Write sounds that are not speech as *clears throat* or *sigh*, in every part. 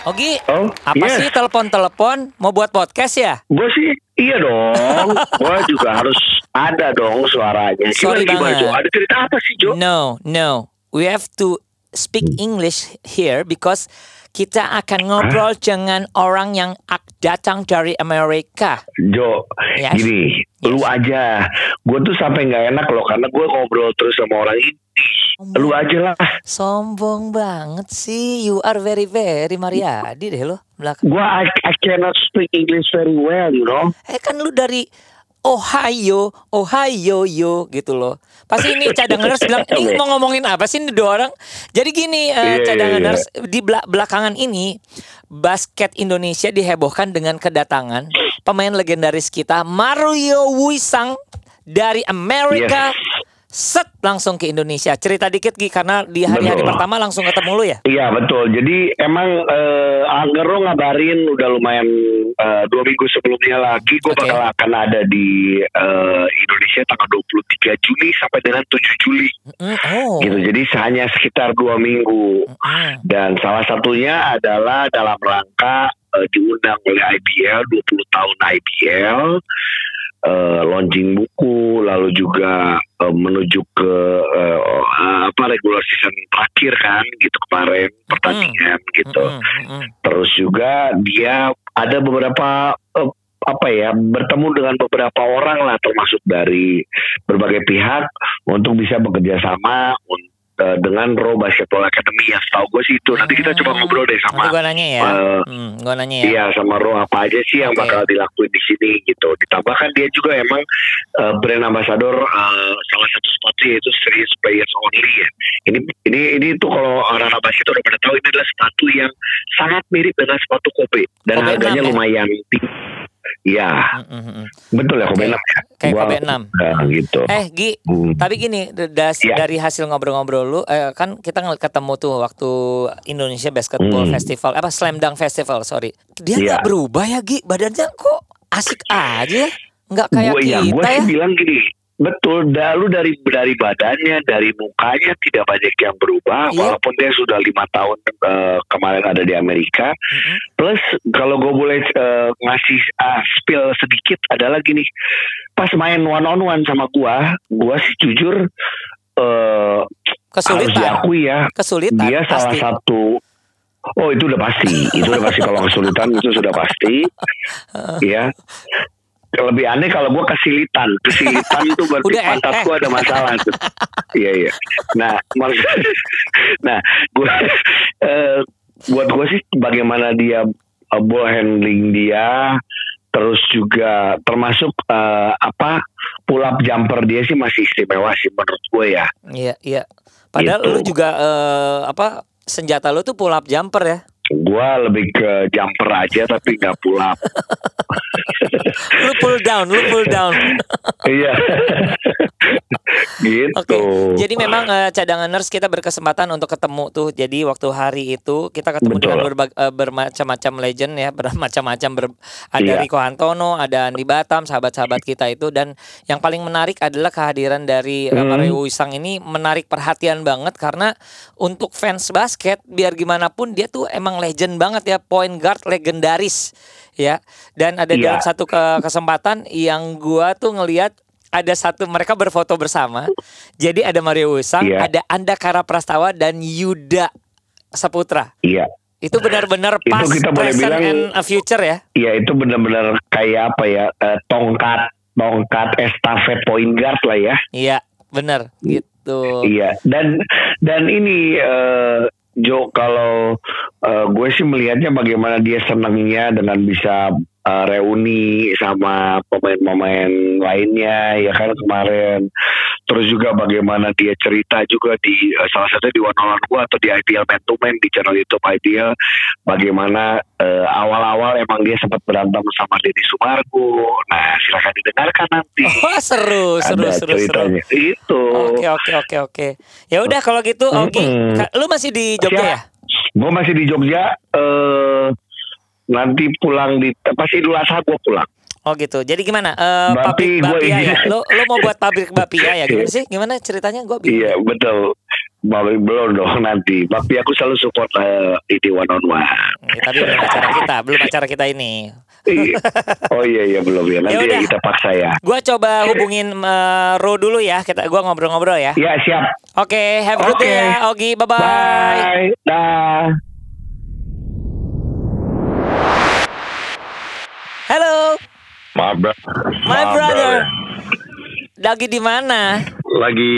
Ogi, Oh, apa yes. sih telepon-telepon mau buat podcast ya? Gue sih iya dong. *laughs* gue juga harus ada dong suaranya. Sorry gimana, banget. Jo? Ada cerita apa sih Jo? No, no. We have to speak English here because kita akan ngobrol dengan orang yang ak- datang dari Amerika. Jo, Yes. gini, lu aja. Gue tuh sampai nggak enak loh karena gue ngobrol terus sama orang ini. Lu aja lah. Sombong banget sih. You are very very Mariadi deh lo belakang. Gue I, I cannot speak English very well, you know. Eh kan lu dari Ohio, Ohio yo gitu loh. Pasti ini *laughs* cadanganers bilang ini mau ngomongin apa sih ini dua orang. Jadi gini eh, Iya, iya, cadanganers di bela- belakangan ini basket Indonesia dihebohkan dengan kedatangan pemain legendaris kita Mario Wisang dari Amerika. Set langsung ke Indonesia. Cerita dikit Gi karena di hari-hari pertama langsung ketemu lu ya. Iya betul. Jadi emang eh, Angero ngabarin udah lumayan eh, dua minggu sebelumnya lagi gue Oke. bakal akan ada di eh, Indonesia tanggal 23 Juli sampai dengan 7 Juli Mm, oh. gitu. Jadi hanya sekitar dua minggu. Mm. Dan salah satunya adalah dalam rangka eh, diundang oleh IBL 20 tahun IBL eh, launching buku lalu juga eh, menuju ke eh, apa regular season terakhir kan gitu kemarin pertandingan gitu. Mm, mm, mm. Terus juga dia ada beberapa eh, apa ya bertemu dengan beberapa orang lah termasuk dari berbagai pihak untuk bisa bekerja sama un- eh, dengan Raw Basketball Academy yang setahu gue sih itu nanti kita coba ngobrol deh sama Nanti gua nanya ya. eh, Hmm, gua nanya ya. Iya sama Raw apa aja sih yang Oke. bakal dilakuin di sini gitu. Ditambahkan dia juga emang eh, brand ambassador eh, salah satu sepatu yaitu Serious Players Only ya. Ini ini ini tuh kalau orang basket udah pada tahu ini adalah sepatu yang sangat mirip dengan sepatu Kobe dan Kobe harganya 6 ya? lumayan tinggi. Iya, Mm, mm, mm. betul ya Kobe Oke. 6 ya. Kayak Kobe 6. Nah, gitu. Eh Gi, Hmm. tapi gini das- Iya. dari hasil ngobrol-ngobrol lu eh, kan kita ketemu tuh waktu Indonesia Basketball Hmm. Festival apa Slam Dunk Festival, sorry. Dia Iya. nggak berubah ya Gi, badannya kok asik aja. Nggak kayak Gua- ya, kita gua ya. sih bilang gini, betul. Da, lu dari dari badannya, dari mukanya tidak banyak yang berubah, Iya. walaupun dia sudah lima tahun eh, kemarin ada di Amerika. Mm-mm. Plus kalau gue boleh eh, ngasih ah, spill sedikit adalah gini, pas main one on one sama gua, gua sih jujur harus Kesulitan. diakui ya, Kesulitan dia salah pasti. satu Oh itu udah pasti, itu udah pasti kalau kesulitan itu sudah pasti, *laughs* ya. Lebih aneh kalau gue kesilitan, kesilitan tuh *laughs* berarti Udah, eh, pantat eh. gue ada masalah tuh. Iya iya. Nah maksud, *laughs* nah gue *laughs* eh, buat gue sih bagaimana dia eh, ball handling dia, terus juga termasuk eh, apa pull up jumper dia sih masih istimewa sih menurut gue ya. Iya, iya. Padahal Gitu. lu juga eh, apa senjata lu tuh pull up jumper ya. Gua lebih ke jumper aja tapi nggak pull up. *laughs* Lu pull down, lu pull down. Iya. *laughs* gitu. Oke, jadi memang eh, cadanganers kita berkesempatan untuk ketemu tuh. Jadi waktu hari itu kita ketemu Betul. dengan berbag- eh, bermacam-macam legend ya, *laughs* bermacam-macam ber- ada Iya. Rico Hantono, ada Andi Batam, sahabat-sahabat kita itu dan yang paling menarik adalah kehadiran dari Hmm. Mario Wisang ini menarik perhatian banget karena untuk fans basket biar gimana pun dia tuh emang legend banget ya, point guard legendaris ya. Dan ada Iya. dalam satu ke- kesempatan yang gua tuh ngelihat ada satu mereka berfoto bersama. Jadi ada Mario Wisang, Iya. ada Andakara Prastawa dan Yuda Saputra. Iya. Itu benar-benar Itu pas kita boleh bilang- and a future ya. Iya itu benar-benar kayak apa ya eh, tongkat tongkat estafet point guard lah ya. Iya, benar gitu. Iya dan dan ini eh, Jo kalau eh, gue sih melihatnya bagaimana dia senangnya dengan bisa uh, reuni sama pemain-pemain lainnya ya kan kemarin terus juga bagaimana dia cerita juga di uh, salah satu di One on One atau di IPL Man to Man di channel YouTube IPL bagaimana uh, awal-awal emang dia sempat berantem sama Deddy Sumargo nah silakan didengarkan nanti Wah *laughs* seru, seru, ada seru, seru. ceritanya itu Oke, oke, oke, oke. Ya udah kalau gitu, Ogi, Mm-mm. ka- lu masih di Jogja ya? gue masih di Jogja eh nanti pulang di pasti Idul Adha gue pulang Oh gitu. Jadi gimana? Eh, Bapi, pabrik bapia ya? Lu, lu mau buat pabrik bapia ya? Gimana sih? Gimana ceritanya? Gue iya betul Bapak belum dong nanti tapi aku selalu support eh, ini one on one Ya, tapi belum acara kita, belum acara kita ini. Iya. oh iya iya belum ya nanti Yaudah. kita paksa ya Gua coba hubungin eh, Ro dulu ya. Kita gua ngobrol-ngobrol ya. ya siap Oke, have a good Oke. day ya, Ogi. Bye bye. bye dah Halo, My, bro- my brother. Lagi di mana? Lagi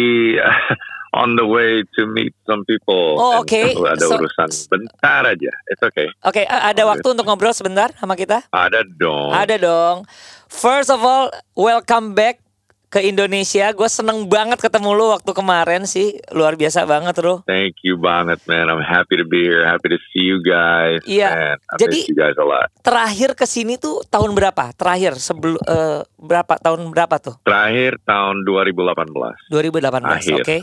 *laughs* on the way to meet some people. Oh, And okay. Ada So- urusan bentar aja. It's okay. Oke, a- ada waktu untuk ngobrol sebentar sama kita? Ada dong. Ada dong. First of all, welcome back ke Indonesia. Gue seneng banget ketemu lu waktu kemarin sih. Luar biasa banget, Ro. Thank you banget, man. I'm happy to be here. Happy to see you guys. Iya. I Jadi- you guys a lot. Terakhir ke sini tuh tahun berapa? Terakhir sebelum eh, berapa tahun berapa tuh? Terakhir tahun 2018. 2018, Akhir. oke.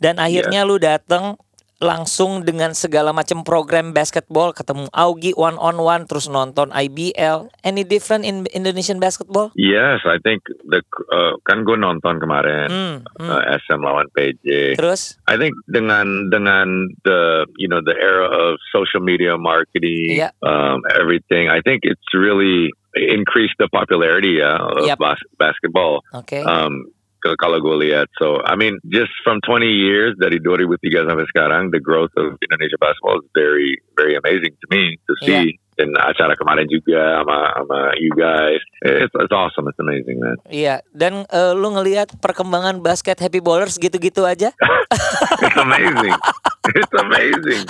Dan akhirnya lu dateng langsung dengan segala macam program basketball, ketemu Augie one on one, terus nonton IBL. Any different in Indonesian basketball? Yes, I think the uh, kan gue nonton kemarin Hmm, hmm. uh, SM lawan PJ. Terus, I think dengan dengan the you know the era of social media marketing, Yeah. um, everything. I think it's really increased the popularity uh, of Yep. bas- basketball. oke. Um, kalau gue lihat, so I mean, just from 20 years dari 2003 sampai sekarang, the growth of Indonesia basketball is very very amazing to me to see. Dan acara kemarin juga sama sama you guys, it's it's awesome, it's amazing, man. Iya, dan eh, lu ngelihat perkembangan basket Happy Ballers gitu-gitu aja? *laughs* It's amazing, it's amazing.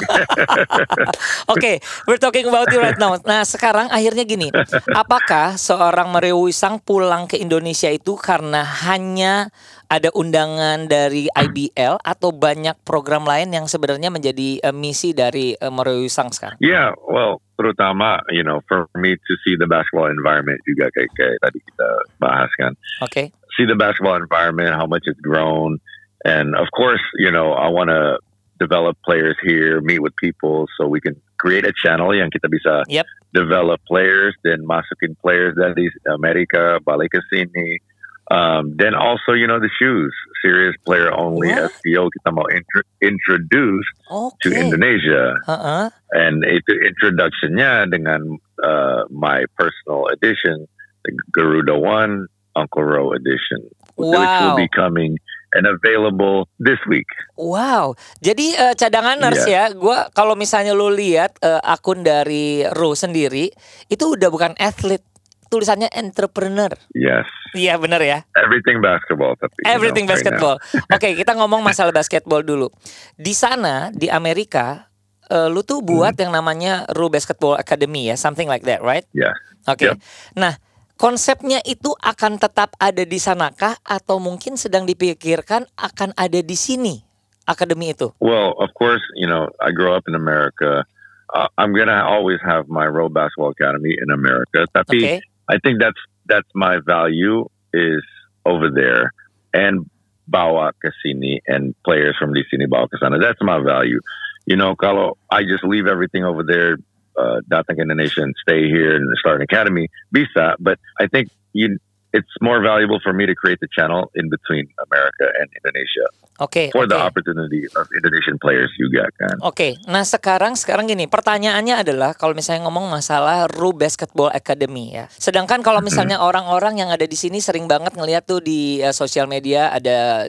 *laughs* Oke, we're talking about you right now. Nah, sekarang akhirnya gini, apakah seorang Mario Wisang pulang ke Indonesia itu karena hanya ada undangan dari IBL atau banyak program lain yang sebenarnya menjadi eh, misi dari eh, Mario Wisang sekarang? Yeah, well, terutama, you know, for me to see the basketball environment juga kayak, kayak tadi kita bahas kan. Oke, See the basketball environment, how much it's grown. And of course, you know, I want to develop players here, meet with people so we can create a channel yang kita bisa Yep. develop players, then masukin players dari Amerika, balik ke sini. Um, then also, you know, the shoes, serious player only What? SPO kita mau intro- introduce oke. to Indonesia. Heeh. and itu introductionnya dengan uh, my personal edition, the Garuda One Uncle Row edition, which will be coming and available this week. Wow, jadi eh, cadanganers ya, gua kalau misalnya lu lihat eh, akun dari Ro sendiri, itu udah bukan atlet, tulisannya entrepreneur. Yes, Iya bener ya. everything basketball. Tapi, you know, Everything right basketball. *laughs* Oke, kita ngomong masalah basketball dulu. Di sana di Amerika, eh, lu tuh buat Hmm. yang namanya Ru Basketball Academy ya, something like that, right? Yes. Oke. Yep. Nah, konsepnya itu akan tetap ada di sanakah atau mungkin sedang dipikirkan akan ada di sini akademi itu? Well, of course, you know, I grew up in America. Uh, I'm gonna always have my Row Basketball Academy in America. Tapi Oke. I think that's that's my value is over there and bawa ke sini and players from di sini bawa ke sana. That's my value. You know, kalau I just leave everything over there, uh, datang Indonesia and stay here and start an academy, bisa. But I think you, it's more valuable for me to create the channel in between America and Indonesia Oke. for the oke. opportunity of Indonesian players juga kan. Oke, nah sekarang sekarang gini, pertanyaannya adalah kalau misalnya ngomong masalah Ru Basketball Academy ya. Sedangkan kalau misalnya *clears throat* orang-orang yang ada di sini sering banget ngeliat tuh di eh, sosial media ada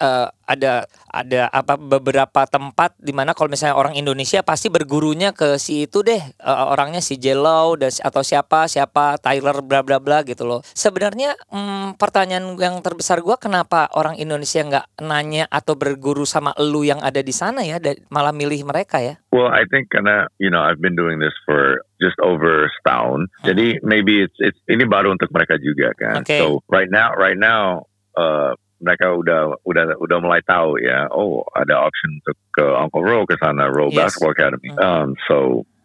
eh, ada ada apa beberapa tempat di mana kalau misalnya orang Indonesia pasti bergurunya ke si itu deh eh, orangnya si Jello dan atau siapa siapa Tyler bla bla bla gitu loh. Sebenarnya hmm, pertanyaan yang terbesar gua kenapa orang Indonesia nggak nanya atau berguru sama elu yang ada di sana ya da- malah milih mereka ya. Well, I think karena you know I've been doing this for just over setahun. Jadi maybe it's it's ini baru untuk mereka juga kan. Okay. So right now right now uh, mereka udah udah udah mulai tahu ya. Oh ada option untuk ke Uncle Ro ke sana Ro Yes. Basketball Academy. Hmm. Um, so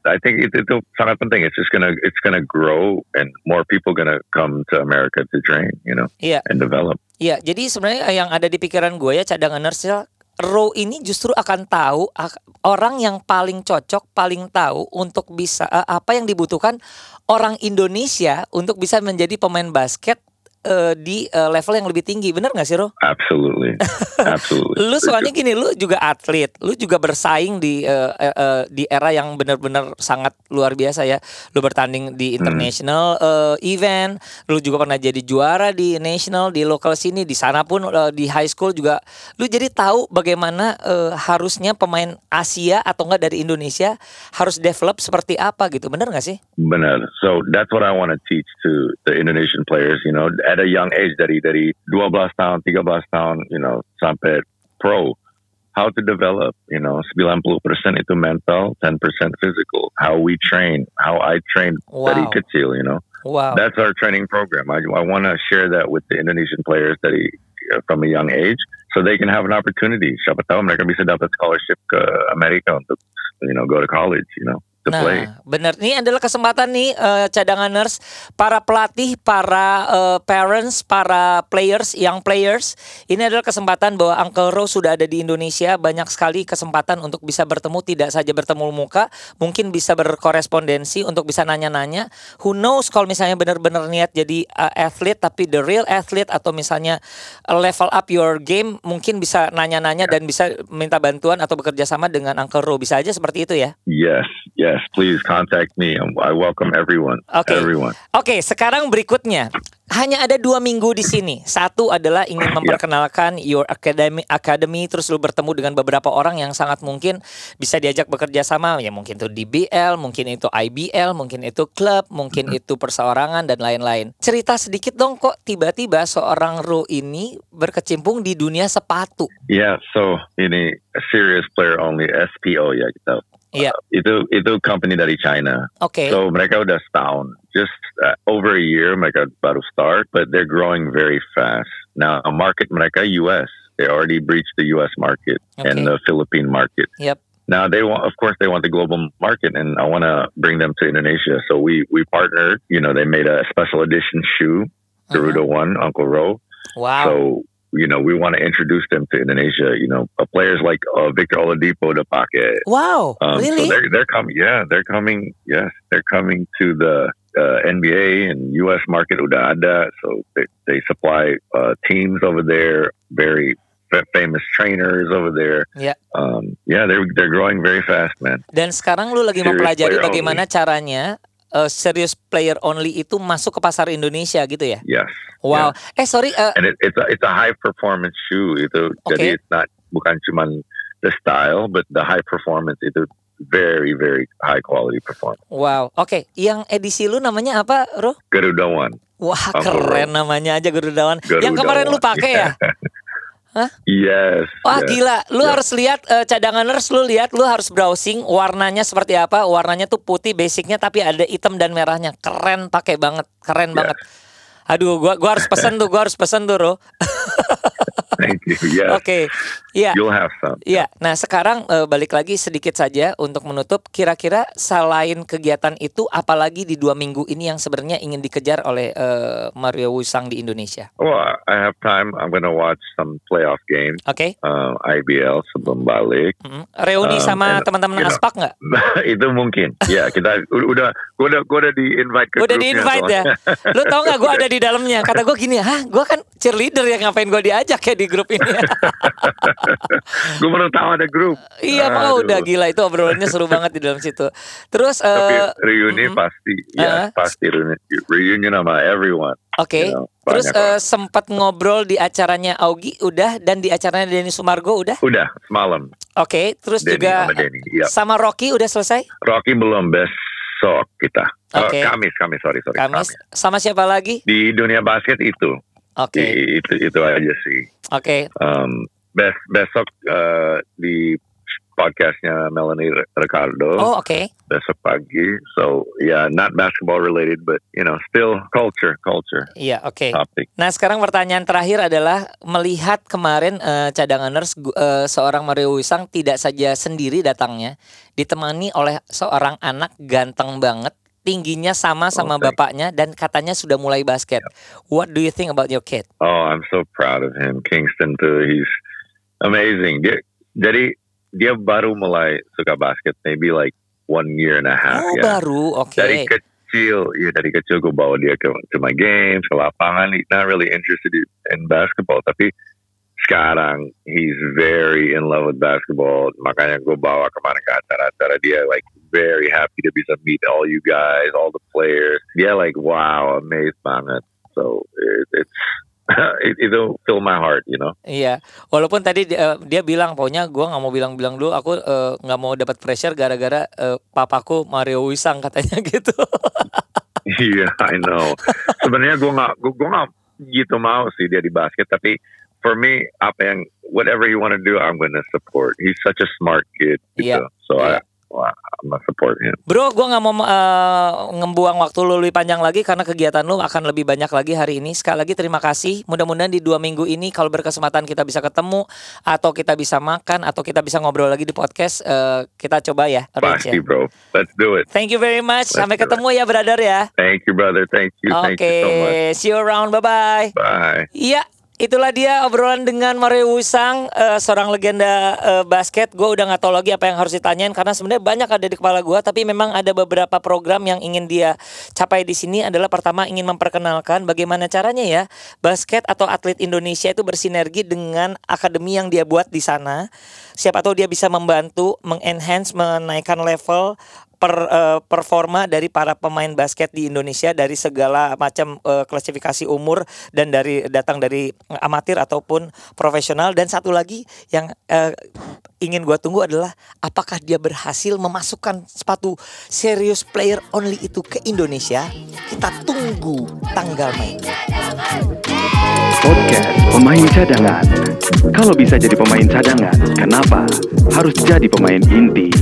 I think itu, itu sangat penting. It's just gonna it's gonna grow and more people gonna come to America to train. You know Iya. and develop. Iya, jadi sebenarnya yang ada di pikiran gue ya cadangan nurse ya, Row ini justru akan tahu orang yang paling cocok, paling tahu untuk bisa eh, apa yang dibutuhkan orang Indonesia untuk bisa menjadi pemain basket eh, di eh, level yang lebih tinggi. Bener nggak sih, Ro? Absolutely, *laughs* absolutely. Lu soalnya gini, lu juga atlet, lu juga bersaing di eh, eh, eh, di era yang benar-benar sangat luar biasa ya. Lu bertanding di international eh, event, lu juga pernah jadi juara di national di lokal sini, di sana pun eh, di high school juga. Lu jadi tahu bagaimana eh, harusnya pemain Asia atau enggak dari Indonesia harus develop seperti apa gitu. Bener nggak sih? Benar. So that's what I want to teach to the Indonesian players, you know, at a young age dari dari 12 tahun, 13 tahun, you know, sampai pro. How to develop, you know, 90% itu mental, 10% physical. How we train, how I train dari Wow. kecil, you know. Wow. That's our training program. I, I want to share that with the Indonesian players that he, uh, from a young age so they can have an opportunity. Siapa tahu mereka bisa dapat scholarship ke Amerika untuk, you know, go to college, you know, to play. Nah, benar. Ini adalah kesempatan nih cadangan nurse, para pelatih, para eh, parents, para players, young players. Ini adalah kesempatan bahwa Uncle Ro sudah ada di Indonesia. Banyak sekali kesempatan untuk bisa bertemu, tidak saja bertemu muka, mungkin bisa berkorespondensi untuk bisa nanya-nanya. Who knows kalau misalnya benar-benar niat jadi eh, athlete, tapi the real athlete atau misalnya level up your game, mungkin bisa nanya-nanya dan bisa minta bantuan atau bekerja sama dengan Uncle Ro. Bisa aja seperti itu ya. Yes, yes. Please contact me. I welcome everyone. Oke. Everyone. Oke, sekarang berikutnya. Hanya ada dua minggu di sini. Satu adalah ingin memperkenalkan your academy, academy, terus lu bertemu dengan beberapa orang yang sangat mungkin bisa diajak bekerja sama. Ya mungkin itu DBL, mungkin itu IBL, mungkin itu klub, mungkin itu perseorangan dan lain-lain. Cerita sedikit dong kok tiba-tiba seorang Ro ini berkecimpung di dunia sepatu. Yeah. So ini a serious player only SPO ya kita. Iya. Itu itu company dari China. Oke. So mereka udah setahun. Just uh, over a year mereka baru start, but they're growing very fast. Now, a market mereka US. They already breached the US market Okay. and the Philippine market. Yep. Now they want, of course, they want the global market, and I want to bring them to Indonesia. So we we partnered. You know, they made a special edition shoe, Garuda One, Uncle Ro. Wow. So you know, we want to introduce them to Indonesia. You know, uh, players like uh, Victor Oladipo, the pocket. wow. Um, really? So they're they're coming. Yeah, they're coming. Yes, they're coming to the uh, NBA and U.S. market. Udah ada. So they, they supply uh, teams over there. Very fa- famous trainers over there. Yeah. Um, yeah, they're they're growing very fast, man. Dan sekarang lu lagi Serious mempelajari player bagaimana caranya eh, serious player only itu masuk ke pasar Indonesia gitu ya? Yes. Wow. Eh sorry, eh, And it, it's a it's a high performance shoe. Itu Okay. jadi it's not bukan cuman the style, but the high performance. Itu very very high quality performance. wow. Oke, yang edisi lu namanya apa, Ro? Garuda One. Wah, keren namanya aja Garudawan. Garuda yang kemarin lu One. pakai ya? *laughs* Yes. Wah yes. gila, lu Yeah. harus lihat eh, cadanganers, lu lihat, lu harus browsing warnanya seperti apa. Warnanya tuh putih basicnya tapi ada hitam dan merahnya. Keren, pakai banget, keren Yeah. banget. Aduh, gua gua harus pesen tuh, gua harus pesen tuh, Ro. Thank you. Yes. Oke. Iya. You'll have some. Iya, nah sekarang eh, balik lagi sedikit saja untuk menutup. Kira-kira selain kegiatan itu, apalagi di dua minggu ini yang sebenarnya ingin dikejar oleh eh, Mario Wusang di Indonesia? Well, I have time. I'm gonna watch some playoff games. Oke, Uh, IBL sebelum balik. Mm. reuni Um, sama teman-teman Aspak nggak? *laughs* itu mungkin. Ya, kita u- udah gua udah gua udah di invite ke Udah di invite ya. Lu tau nggak gue ada di dalamnya? Kata gue gini, hah, gue kan cheerleader ya ngapain gue diajak ya di grup ini? *laughs* Gue baru tahu ada grup. iya, mau udah gila itu obrolannya seru banget di dalam situ. Terus, Tapi eh, reuni mm-mm. pasti, ya Uh-huh. pasti reuni, reunion sama everyone. Oke. You know, Terus orang. sempat ngobrol di acaranya Augie udah dan di acaranya Denny Sumargo udah. Udah semalam Oke. Terus Denny juga sama Denny. Iya. sama Rocky udah selesai. Rocky belum besok kita. Eh, Oke. Kamis, Kamis, sorry, sorry. Kamis sama siapa lagi? Di dunia basket itu, Oke. Di- itu itu aja sih. Oke. Um, bes besok eh, di podcastnya Melanie Ricardo Oh oke. besok pagi. So yeah, not basketball related, but you know, still culture, culture Iya oke. topic. Nah sekarang pertanyaan terakhir adalah melihat kemarin eh, cadanganers gu- eh, seorang Mario Wisang tidak saja sendiri datangnya, ditemani oleh seorang anak ganteng banget, tingginya sama sama Oh, bapaknya dan katanya sudah mulai basket. What do you think about your kid? Oh, I'm so proud of him. Kingston tuh, he's amazing. Dia, jadi dia baru mulai suka basket, maybe like one year and a half Oh ya. baru, oke. Dari kecil, ya dari kecil gue bawa dia ke to my games, ke lapangan. He's not really interested in- basketball, tapi sekarang he's very in love with basketball. Makanya gue bawa kemana ke acara-acara dia like very happy to bisa meet all you guys, all the players. Dia like wow, amazed banget. So it, it's *laughs* it, it'll fill my heart, you know. Iya, walaupun tadi dia, dia bilang pokoknya gua nggak mau bilang-bilang dulu, aku eh, nggak mau dapat pressure gara-gara eh, papaku Mario Wisang *laughs* katanya gitu. *laughs* Iya, I know. Sebenarnya gue nggak gue gue nggak gitu mau sih dia di basket, tapi for me apa yang whatever you want to do, I'm gonna support. He's such a smart kid, gitu. Iya. So Iya. I, gonna support him. Bro, gua nggak mau eh, ngembuang waktu lu lebih panjang lagi karena kegiatan lu akan lebih banyak lagi hari ini. Sekali lagi terima kasih. Mudah-mudahan di dua minggu ini kalau berkesempatan kita bisa ketemu atau kita bisa makan atau kita bisa ngobrol lagi di podcast, eh, kita coba ya, arrange Pasti, ya. bro. Let's do it. Thank you very much. Let's Sampai do it. ketemu ya, brother ya. Thank you, brother. Thank you. Oke, Thank you so much. see you around. Bye bye. Bye. Iya, itulah dia obrolan dengan Mario Wusang, eh, seorang legenda eh, basket. Gue udah nggak tahu lagi apa yang harus ditanyain karena sebenarnya banyak ada di kepala gue. Tapi memang ada beberapa program yang ingin dia capai di sini adalah pertama ingin memperkenalkan bagaimana caranya ya basket atau atlet Indonesia itu bersinergi dengan akademi yang dia buat di sana. Siapa tahu dia bisa membantu, mengenhance, menaikkan level per eh, performa dari para pemain basket di Indonesia dari segala macam eh, klasifikasi umur dan dari datang dari amatir ataupun profesional dan satu lagi yang eh, ingin gua tunggu adalah apakah dia berhasil memasukkan sepatu serious player only itu ke Indonesia kita tunggu tanggal main Podcast Pemain Cadangan. Kalau bisa jadi pemain cadangan, kenapa harus jadi pemain inti?